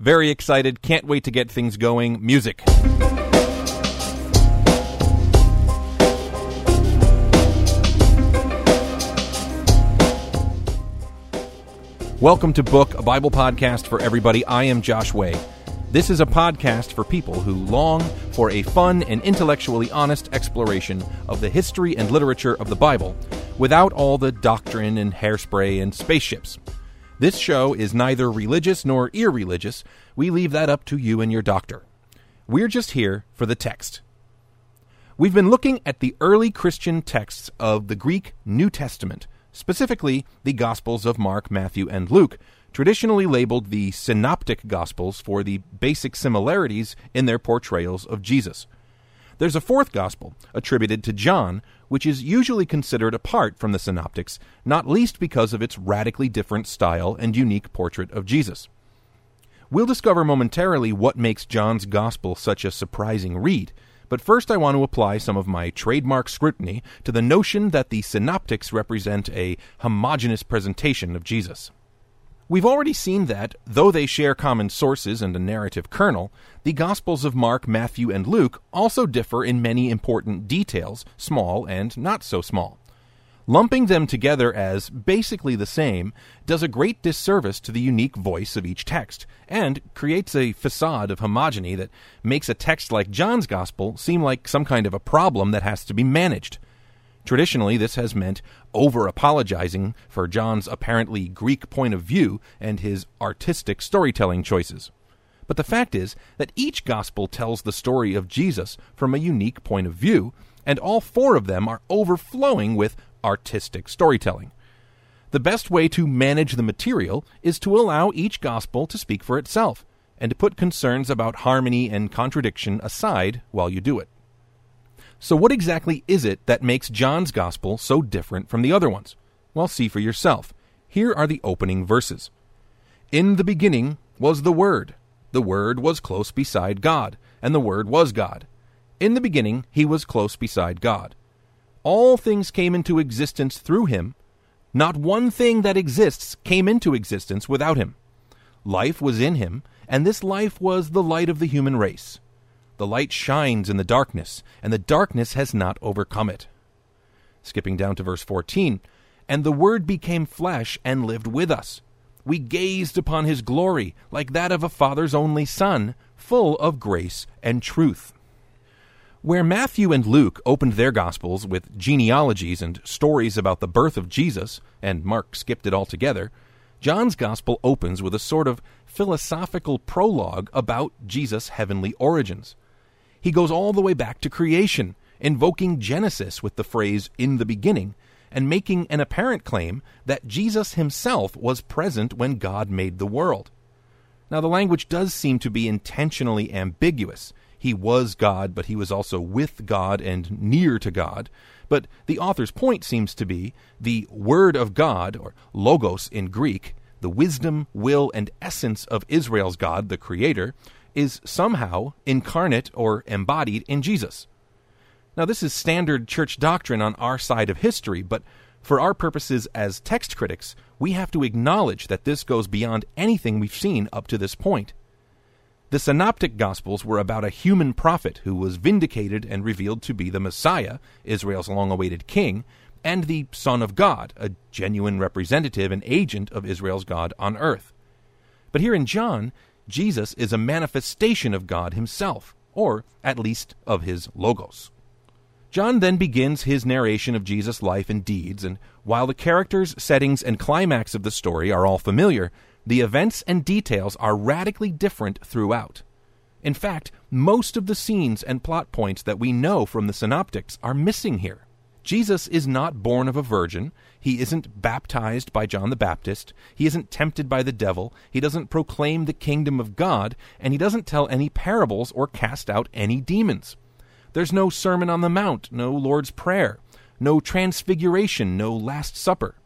Very excited. Can't wait to get things going. Music. Welcome to Book, a Bible podcast for everybody. I am Josh Way. This is a podcast for people who long for a fun and intellectually honest exploration of the history and literature of the Bible without all the doctrine and hairspray and spaceships. This show is neither religious nor irreligious. We leave that up to you and your doctor. We're just here for the text. We've been looking at the early Christian texts of the Greek New Testament, specifically the Gospels of Mark, Matthew, and Luke, traditionally labeled the Synoptic Gospels for the basic similarities in their portrayals of Jesus. There's a fourth Gospel, attributed to John, which is usually considered apart from the Synoptics, not least because of its radically different style and unique portrait of Jesus. We'll discover momentarily what makes John's Gospel such a surprising read, but first I want to apply some of my trademark scrutiny to the notion that the Synoptics represent a homogeneous presentation of Jesus. We've already seen that, though they share common sources and a narrative kernel, the Gospels of Mark, Matthew, and Luke also differ in many important details, small and not so small. Lumping them together as basically the same does a great disservice to the unique voice of each text, and creates a facade of homogeny that makes a text like John's Gospel seem like some kind of a problem that has to be managed. Traditionally, this has meant over apologizing for John's apparently Greek point of view and his artistic storytelling choices. But the fact is that each gospel tells the story of Jesus from a unique point of view, and all four of them are overflowing with artistic storytelling. The best way to manage the material is to allow each gospel to speak for itself, and to put concerns about harmony and contradiction aside while you do it. So, what exactly is it that makes John's Gospel so different from the other ones? Well, see for yourself. Here are the opening verses In the beginning was the Word. The Word was close beside God, and the Word was God. In the beginning, he was close beside God. All things came into existence through him. Not one thing that exists came into existence without him. Life was in him, and this life was the light of the human race. The light shines in the darkness, and the darkness has not overcome it. Skipping down to verse 14 And the Word became flesh and lived with us. We gazed upon his glory, like that of a father's only son, full of grace and truth. Where Matthew and Luke opened their Gospels with genealogies and stories about the birth of Jesus, and Mark skipped it altogether, John's Gospel opens with a sort of philosophical prologue about Jesus' heavenly origins. He goes all the way back to creation, invoking Genesis with the phrase, in the beginning, and making an apparent claim that Jesus himself was present when God made the world. Now, the language does seem to be intentionally ambiguous. He was God, but he was also with God and near to God. But the author's point seems to be the Word of God, or Logos in Greek, the wisdom, will, and essence of Israel's God, the Creator, is somehow incarnate or embodied in Jesus. Now, this is standard church doctrine on our side of history, but for our purposes as text critics, we have to acknowledge that this goes beyond anything we've seen up to this point. The Synoptic Gospels were about a human prophet who was vindicated and revealed to be the Messiah, Israel's long awaited king, and the Son of God, a genuine representative and agent of Israel's God on earth. But here in John, Jesus is a manifestation of God himself, or at least of his Logos. John then begins his narration of Jesus' life and deeds, and while the characters, settings, and climax of the story are all familiar, the events and details are radically different throughout. In fact, most of the scenes and plot points that we know from the synoptics are missing here. Jesus is not born of a virgin. He isn't baptized by John the Baptist. He isn't tempted by the devil. He doesn't proclaim the kingdom of God. And he doesn't tell any parables or cast out any demons. There's no Sermon on the Mount, no Lord's Prayer, no Transfiguration, no Last Supper.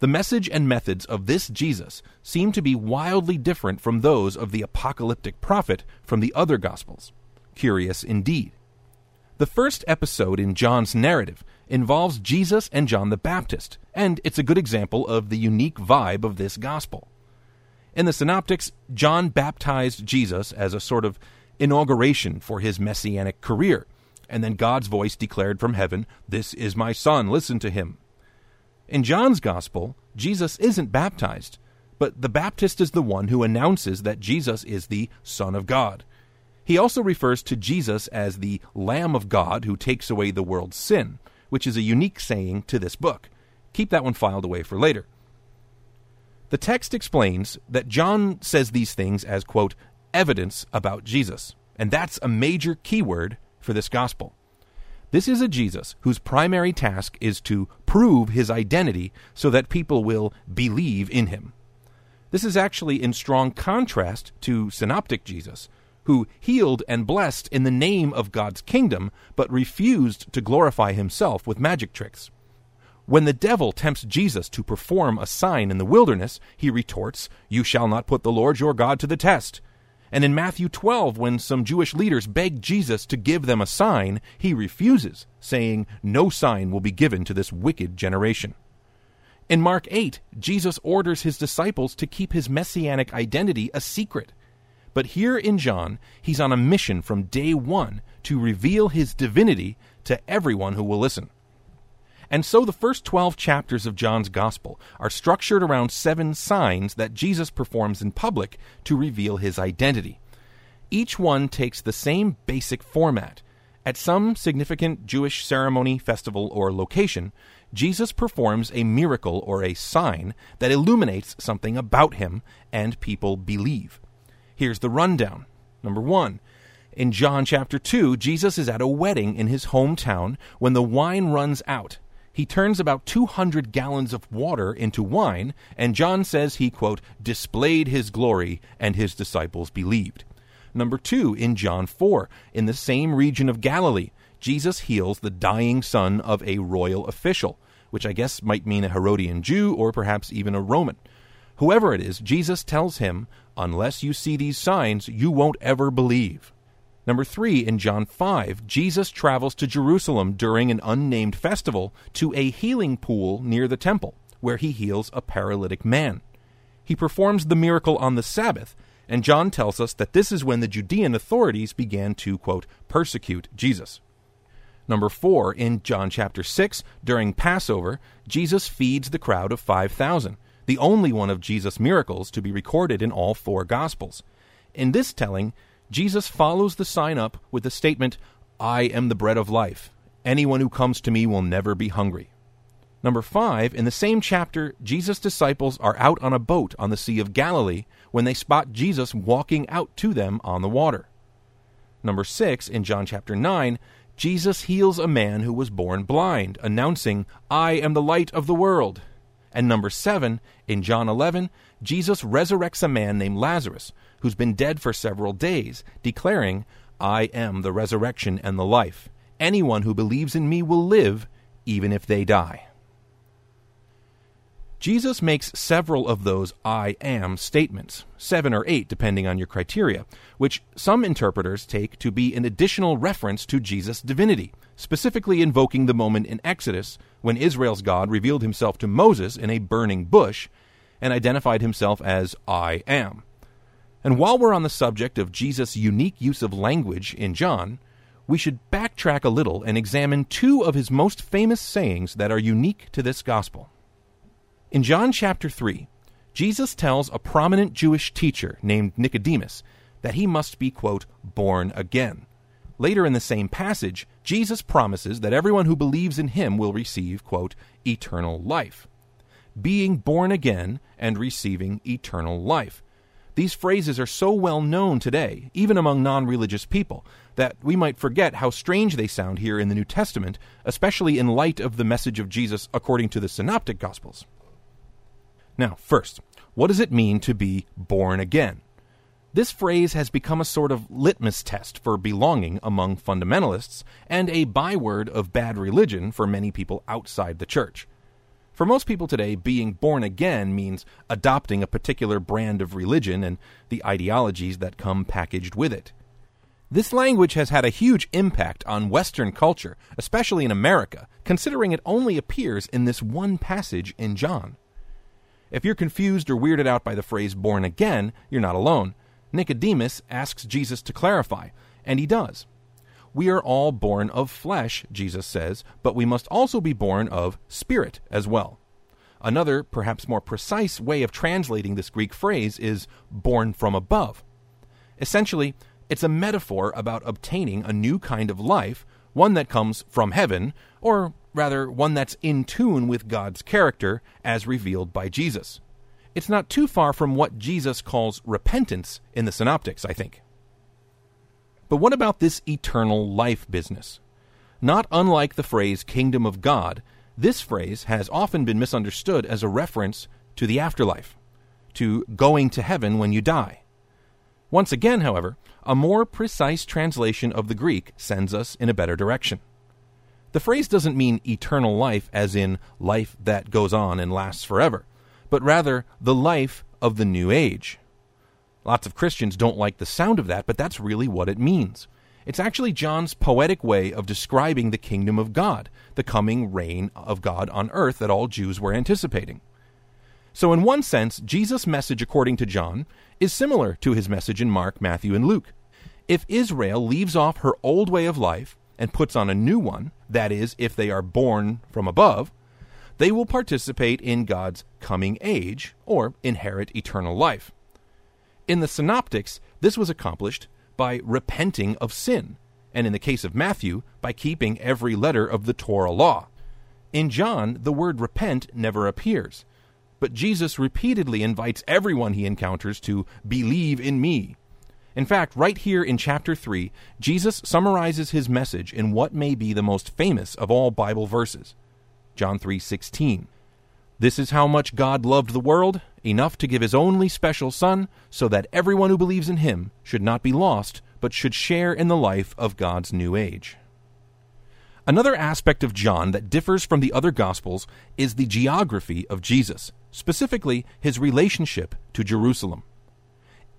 The message and methods of this Jesus seem to be wildly different from those of the apocalyptic prophet from the other Gospels. Curious indeed. The first episode in John's narrative involves Jesus and John the Baptist, and it's a good example of the unique vibe of this gospel. In the Synoptics, John baptized Jesus as a sort of inauguration for his messianic career, and then God's voice declared from heaven, This is my Son, listen to him. In John's Gospel, Jesus isn't baptized, but the Baptist is the one who announces that Jesus is the Son of God. He also refers to Jesus as the Lamb of God who takes away the world's sin, which is a unique saying to this book. Keep that one filed away for later. The text explains that John says these things as, quote, evidence about Jesus. And that's a major keyword for this gospel. This is a Jesus whose primary task is to prove his identity so that people will believe in him. This is actually in strong contrast to synoptic Jesus, who healed and blessed in the name of God's kingdom, but refused to glorify himself with magic tricks. When the devil tempts Jesus to perform a sign in the wilderness, he retorts, You shall not put the Lord your God to the test. And in Matthew 12, when some Jewish leaders beg Jesus to give them a sign, he refuses, saying, No sign will be given to this wicked generation. In Mark 8, Jesus orders his disciples to keep his messianic identity a secret. But here in John, he's on a mission from day one to reveal his divinity to everyone who will listen. And so the first 12 chapters of John's Gospel are structured around seven signs that Jesus performs in public to reveal his identity. Each one takes the same basic format. At some significant Jewish ceremony, festival, or location, Jesus performs a miracle or a sign that illuminates something about him, and people believe. Here's the rundown. Number one, in John chapter 2, Jesus is at a wedding in his hometown when the wine runs out he turns about 200 gallons of water into wine, and John says he, quote, displayed his glory, and his disciples believed. Number two, in John 4, in the same region of Galilee, Jesus heals the dying son of a royal official, which I guess might mean a Herodian Jew or perhaps even a Roman. Whoever it is, Jesus tells him, Unless you see these signs, you won't ever believe. Number three, in John 5, Jesus travels to Jerusalem during an unnamed festival to a healing pool near the temple, where he heals a paralytic man. He performs the miracle on the Sabbath, and John tells us that this is when the Judean authorities began to, quote, persecute Jesus. Number four, in John chapter 6, during Passover, Jesus feeds the crowd of 5,000, the only one of Jesus' miracles to be recorded in all four Gospels. In this telling, Jesus follows the sign up with the statement, I am the bread of life. Anyone who comes to me will never be hungry. Number five, in the same chapter, Jesus' disciples are out on a boat on the Sea of Galilee when they spot Jesus walking out to them on the water. Number six, in John chapter 9, Jesus heals a man who was born blind, announcing, I am the light of the world. And number seven, in John 11, Jesus resurrects a man named Lazarus, who's been dead for several days, declaring, I am the resurrection and the life. Anyone who believes in me will live, even if they die. Jesus makes several of those I am statements, seven or eight depending on your criteria, which some interpreters take to be an additional reference to Jesus' divinity, specifically invoking the moment in Exodus when Israel's God revealed himself to Moses in a burning bush and identified himself as I am. And while we're on the subject of Jesus' unique use of language in John, we should backtrack a little and examine two of his most famous sayings that are unique to this gospel. In John chapter 3, Jesus tells a prominent Jewish teacher named Nicodemus that he must be, quote, born again. Later in the same passage, Jesus promises that everyone who believes in him will receive, quote, eternal life. Being born again and receiving eternal life. These phrases are so well known today, even among non religious people, that we might forget how strange they sound here in the New Testament, especially in light of the message of Jesus according to the Synoptic Gospels. Now, first, what does it mean to be born again? This phrase has become a sort of litmus test for belonging among fundamentalists and a byword of bad religion for many people outside the church. For most people today, being born again means adopting a particular brand of religion and the ideologies that come packaged with it. This language has had a huge impact on Western culture, especially in America, considering it only appears in this one passage in John. If you're confused or weirded out by the phrase born again, you're not alone. Nicodemus asks Jesus to clarify, and he does. We are all born of flesh, Jesus says, but we must also be born of spirit as well. Another, perhaps more precise way of translating this Greek phrase is born from above. Essentially, it's a metaphor about obtaining a new kind of life, one that comes from heaven, or rather, one that's in tune with God's character as revealed by Jesus. It's not too far from what Jesus calls repentance in the Synoptics, I think. But what about this eternal life business? Not unlike the phrase kingdom of God, this phrase has often been misunderstood as a reference to the afterlife, to going to heaven when you die. Once again, however, a more precise translation of the Greek sends us in a better direction. The phrase doesn't mean eternal life as in life that goes on and lasts forever, but rather the life of the new age. Lots of Christians don't like the sound of that, but that's really what it means. It's actually John's poetic way of describing the kingdom of God, the coming reign of God on earth that all Jews were anticipating. So, in one sense, Jesus' message, according to John, is similar to his message in Mark, Matthew, and Luke. If Israel leaves off her old way of life and puts on a new one, that is, if they are born from above, they will participate in God's coming age or inherit eternal life. In the Synoptics, this was accomplished by repenting of sin, and in the case of Matthew, by keeping every letter of the Torah law. In John, the word repent never appears, but Jesus repeatedly invites everyone he encounters to believe in me. In fact, right here in chapter 3, Jesus summarizes his message in what may be the most famous of all Bible verses. John 3:16. This is how much God loved the world, enough to give his only special Son, so that everyone who believes in him should not be lost, but should share in the life of God's new age. Another aspect of John that differs from the other Gospels is the geography of Jesus, specifically his relationship to Jerusalem.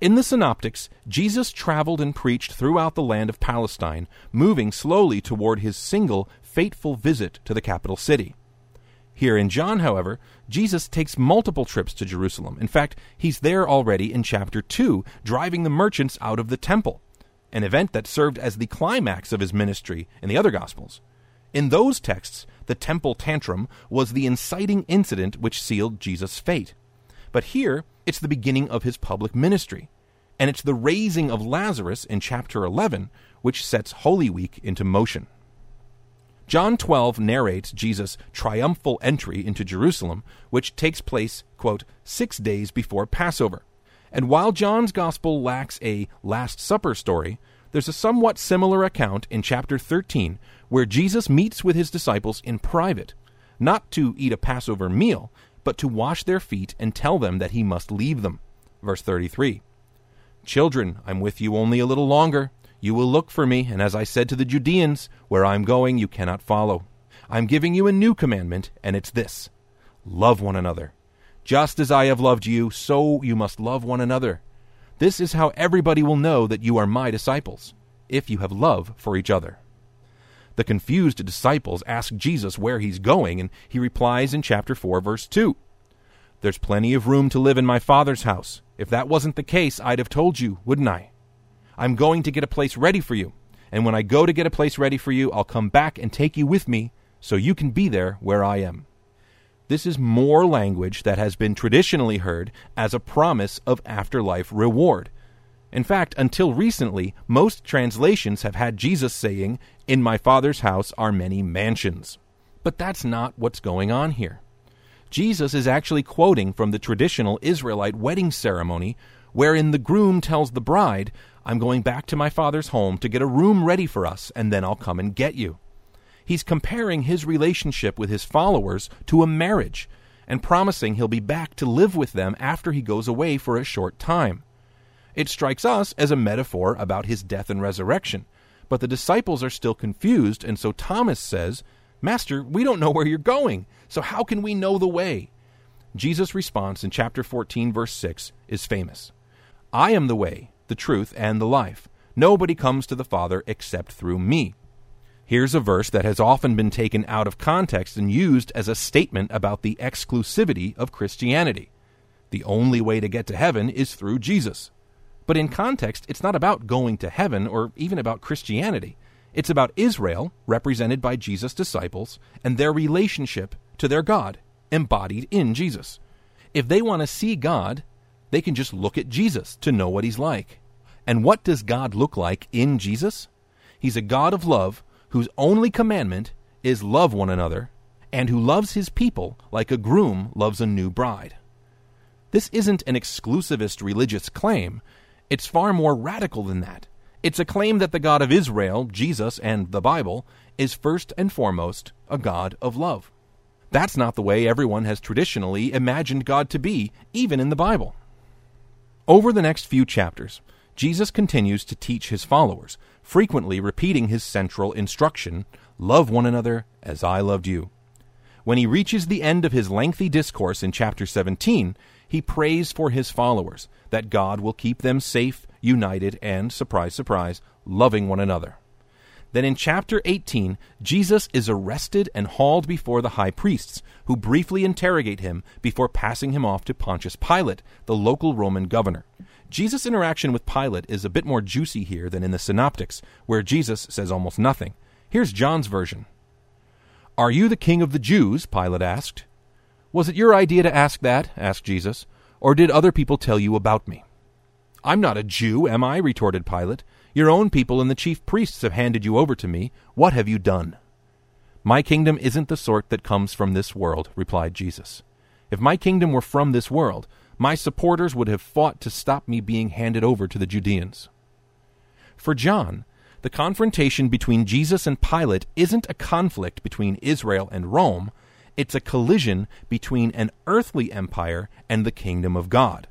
In the Synoptics, Jesus traveled and preached throughout the land of Palestine, moving slowly toward his single fateful visit to the capital city. Here in John, however, Jesus takes multiple trips to Jerusalem. In fact, he's there already in chapter 2, driving the merchants out of the temple, an event that served as the climax of his ministry in the other Gospels. In those texts, the temple tantrum was the inciting incident which sealed Jesus' fate. But here, it's the beginning of his public ministry. And it's the raising of Lazarus in chapter 11 which sets Holy Week into motion. John 12 narrates Jesus' triumphal entry into Jerusalem, which takes place, quote, six days before Passover. And while John's Gospel lacks a Last Supper story, there's a somewhat similar account in chapter 13 where Jesus meets with his disciples in private, not to eat a Passover meal, but to wash their feet and tell them that he must leave them. Verse 33 Children, I'm with you only a little longer. You will look for me, and as I said to the Judeans, where I am going you cannot follow. I am giving you a new commandment, and it's this love one another. Just as I have loved you, so you must love one another. This is how everybody will know that you are my disciples, if you have love for each other. The confused disciples ask Jesus where he's going, and he replies in chapter 4, verse 2 There's plenty of room to live in my Father's house. If that wasn't the case, I'd have told you, wouldn't I? I'm going to get a place ready for you. And when I go to get a place ready for you, I'll come back and take you with me so you can be there where I am. This is more language that has been traditionally heard as a promise of afterlife reward. In fact, until recently, most translations have had Jesus saying, In my Father's house are many mansions. But that's not what's going on here. Jesus is actually quoting from the traditional Israelite wedding ceremony, wherein the groom tells the bride, I'm going back to my father's home to get a room ready for us, and then I'll come and get you. He's comparing his relationship with his followers to a marriage and promising he'll be back to live with them after he goes away for a short time. It strikes us as a metaphor about his death and resurrection, but the disciples are still confused, and so Thomas says, Master, we don't know where you're going, so how can we know the way? Jesus' response in chapter 14, verse 6 is famous I am the way, the truth, and the life. Nobody comes to the Father except through me. Here's a verse that has often been taken out of context and used as a statement about the exclusivity of Christianity. The only way to get to heaven is through Jesus. But in context, it's not about going to heaven or even about Christianity. It's about Israel, represented by Jesus' disciples, and their relationship to their God, embodied in Jesus. If they want to see God, they can just look at Jesus to know what he's like. And what does God look like in Jesus? He's a God of love whose only commandment is love one another, and who loves his people like a groom loves a new bride. This isn't an exclusivist religious claim. It's far more radical than that. It's a claim that the God of Israel, Jesus, and the Bible is first and foremost a God of love. That's not the way everyone has traditionally imagined God to be, even in the Bible. Over the next few chapters, Jesus continues to teach his followers, frequently repeating his central instruction love one another as I loved you. When he reaches the end of his lengthy discourse in chapter 17, he prays for his followers that God will keep them safe, united, and, surprise, surprise, loving one another. Then in chapter 18, Jesus is arrested and hauled before the high priests, who briefly interrogate him before passing him off to Pontius Pilate, the local Roman governor. Jesus' interaction with Pilate is a bit more juicy here than in the Synoptics, where Jesus says almost nothing. Here's John's version. Are you the king of the Jews? Pilate asked. Was it your idea to ask that? asked Jesus. Or did other people tell you about me? I'm not a Jew, am I? retorted Pilate. Your own people and the chief priests have handed you over to me. What have you done? My kingdom isn't the sort that comes from this world, replied Jesus. If my kingdom were from this world, my supporters would have fought to stop me being handed over to the Judeans. For John, the confrontation between Jesus and Pilate isn't a conflict between Israel and Rome, it's a collision between an earthly empire and the kingdom of God.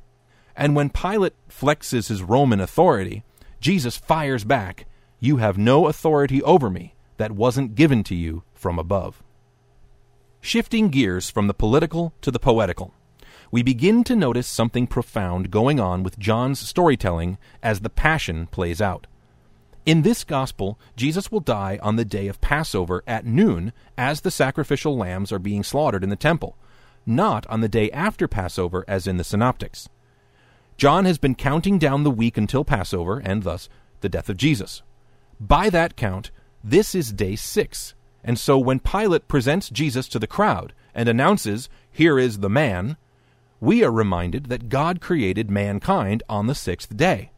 And when Pilate flexes his Roman authority, Jesus fires back, You have no authority over me that wasn't given to you from above. Shifting gears from the political to the poetical, we begin to notice something profound going on with John's storytelling as the Passion plays out. In this gospel, Jesus will die on the day of Passover at noon as the sacrificial lambs are being slaughtered in the temple, not on the day after Passover as in the synoptics. John has been counting down the week until Passover and thus the death of Jesus. By that count, this is day six, and so when Pilate presents Jesus to the crowd and announces, Here is the man, we are reminded that God created mankind on the sixth day.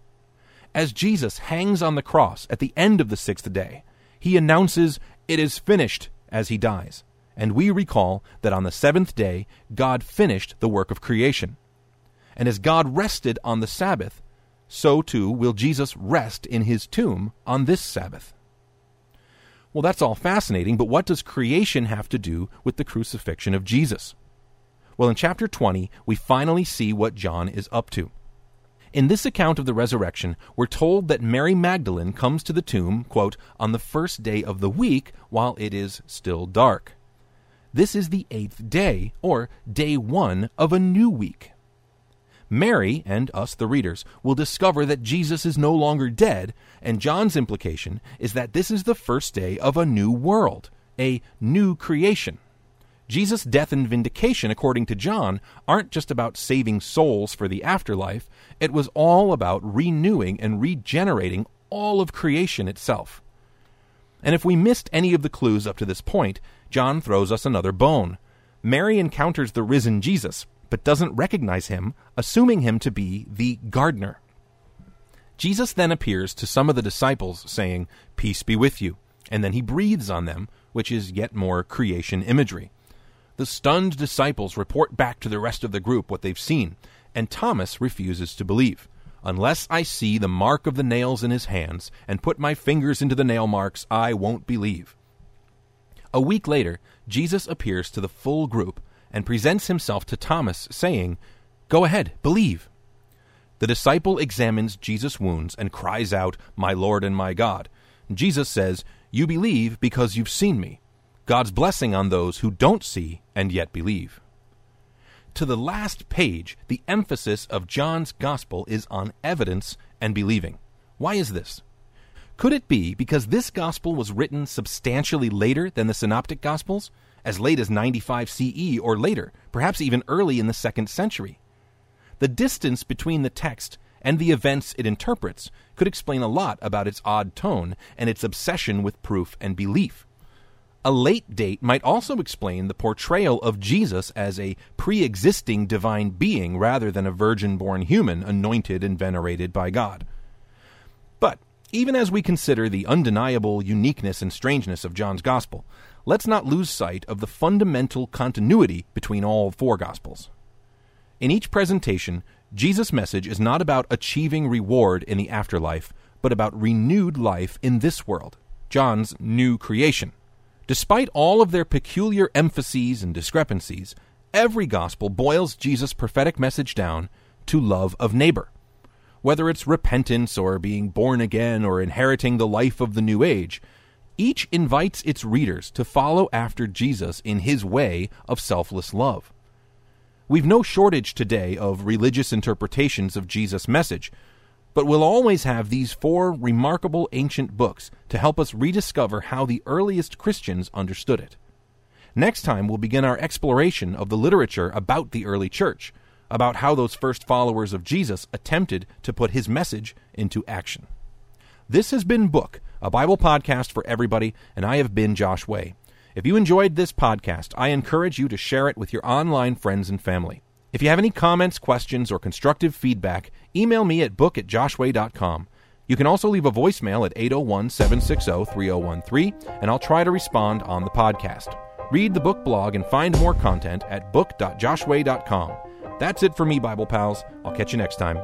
As Jesus hangs on the cross at the end of the sixth day, he announces, It is finished, as he dies. And we recall that on the seventh day, God finished the work of creation. And as God rested on the Sabbath, so too will Jesus rest in his tomb on this Sabbath. Well, that's all fascinating, but what does creation have to do with the crucifixion of Jesus? Well, in chapter 20, we finally see what John is up to. In this account of the resurrection, we're told that Mary Magdalene comes to the tomb, quote, on the first day of the week while it is still dark. This is the eighth day, or day one of a new week. Mary, and us, the readers, will discover that Jesus is no longer dead, and John's implication is that this is the first day of a new world, a new creation. Jesus' death and vindication, according to John, aren't just about saving souls for the afterlife, it was all about renewing and regenerating all of creation itself. And if we missed any of the clues up to this point, John throws us another bone. Mary encounters the risen Jesus, but doesn't recognize him, assuming him to be the gardener. Jesus then appears to some of the disciples, saying, Peace be with you, and then he breathes on them, which is yet more creation imagery. The stunned disciples report back to the rest of the group what they've seen, and Thomas refuses to believe. Unless I see the mark of the nails in his hands and put my fingers into the nail marks, I won't believe. A week later, Jesus appears to the full group and presents himself to Thomas, saying, Go ahead, believe. The disciple examines Jesus' wounds and cries out, My Lord and my God. Jesus says, You believe because you've seen me. God's blessing on those who don't see and yet believe. To the last page, the emphasis of John's Gospel is on evidence and believing. Why is this? Could it be because this Gospel was written substantially later than the Synoptic Gospels, as late as 95 CE or later, perhaps even early in the second century? The distance between the text and the events it interprets could explain a lot about its odd tone and its obsession with proof and belief. A late date might also explain the portrayal of Jesus as a pre existing divine being rather than a virgin born human anointed and venerated by God. But even as we consider the undeniable uniqueness and strangeness of John's Gospel, let's not lose sight of the fundamental continuity between all four Gospels. In each presentation, Jesus' message is not about achieving reward in the afterlife, but about renewed life in this world, John's new creation. Despite all of their peculiar emphases and discrepancies, every gospel boils Jesus' prophetic message down to love of neighbor. Whether it's repentance or being born again or inheriting the life of the new age, each invites its readers to follow after Jesus in his way of selfless love. We've no shortage today of religious interpretations of Jesus' message, but we'll always have these four remarkable ancient books to help us rediscover how the earliest Christians understood it. Next time, we'll begin our exploration of the literature about the early church, about how those first followers of Jesus attempted to put his message into action. This has been Book, a Bible podcast for everybody, and I have been Josh Way. If you enjoyed this podcast, I encourage you to share it with your online friends and family. If you have any comments, questions, or constructive feedback, email me at book at joshway.com. You can also leave a voicemail at 801 760 3013, and I'll try to respond on the podcast. Read the book blog and find more content at book.joshway.com. That's it for me, Bible Pals. I'll catch you next time.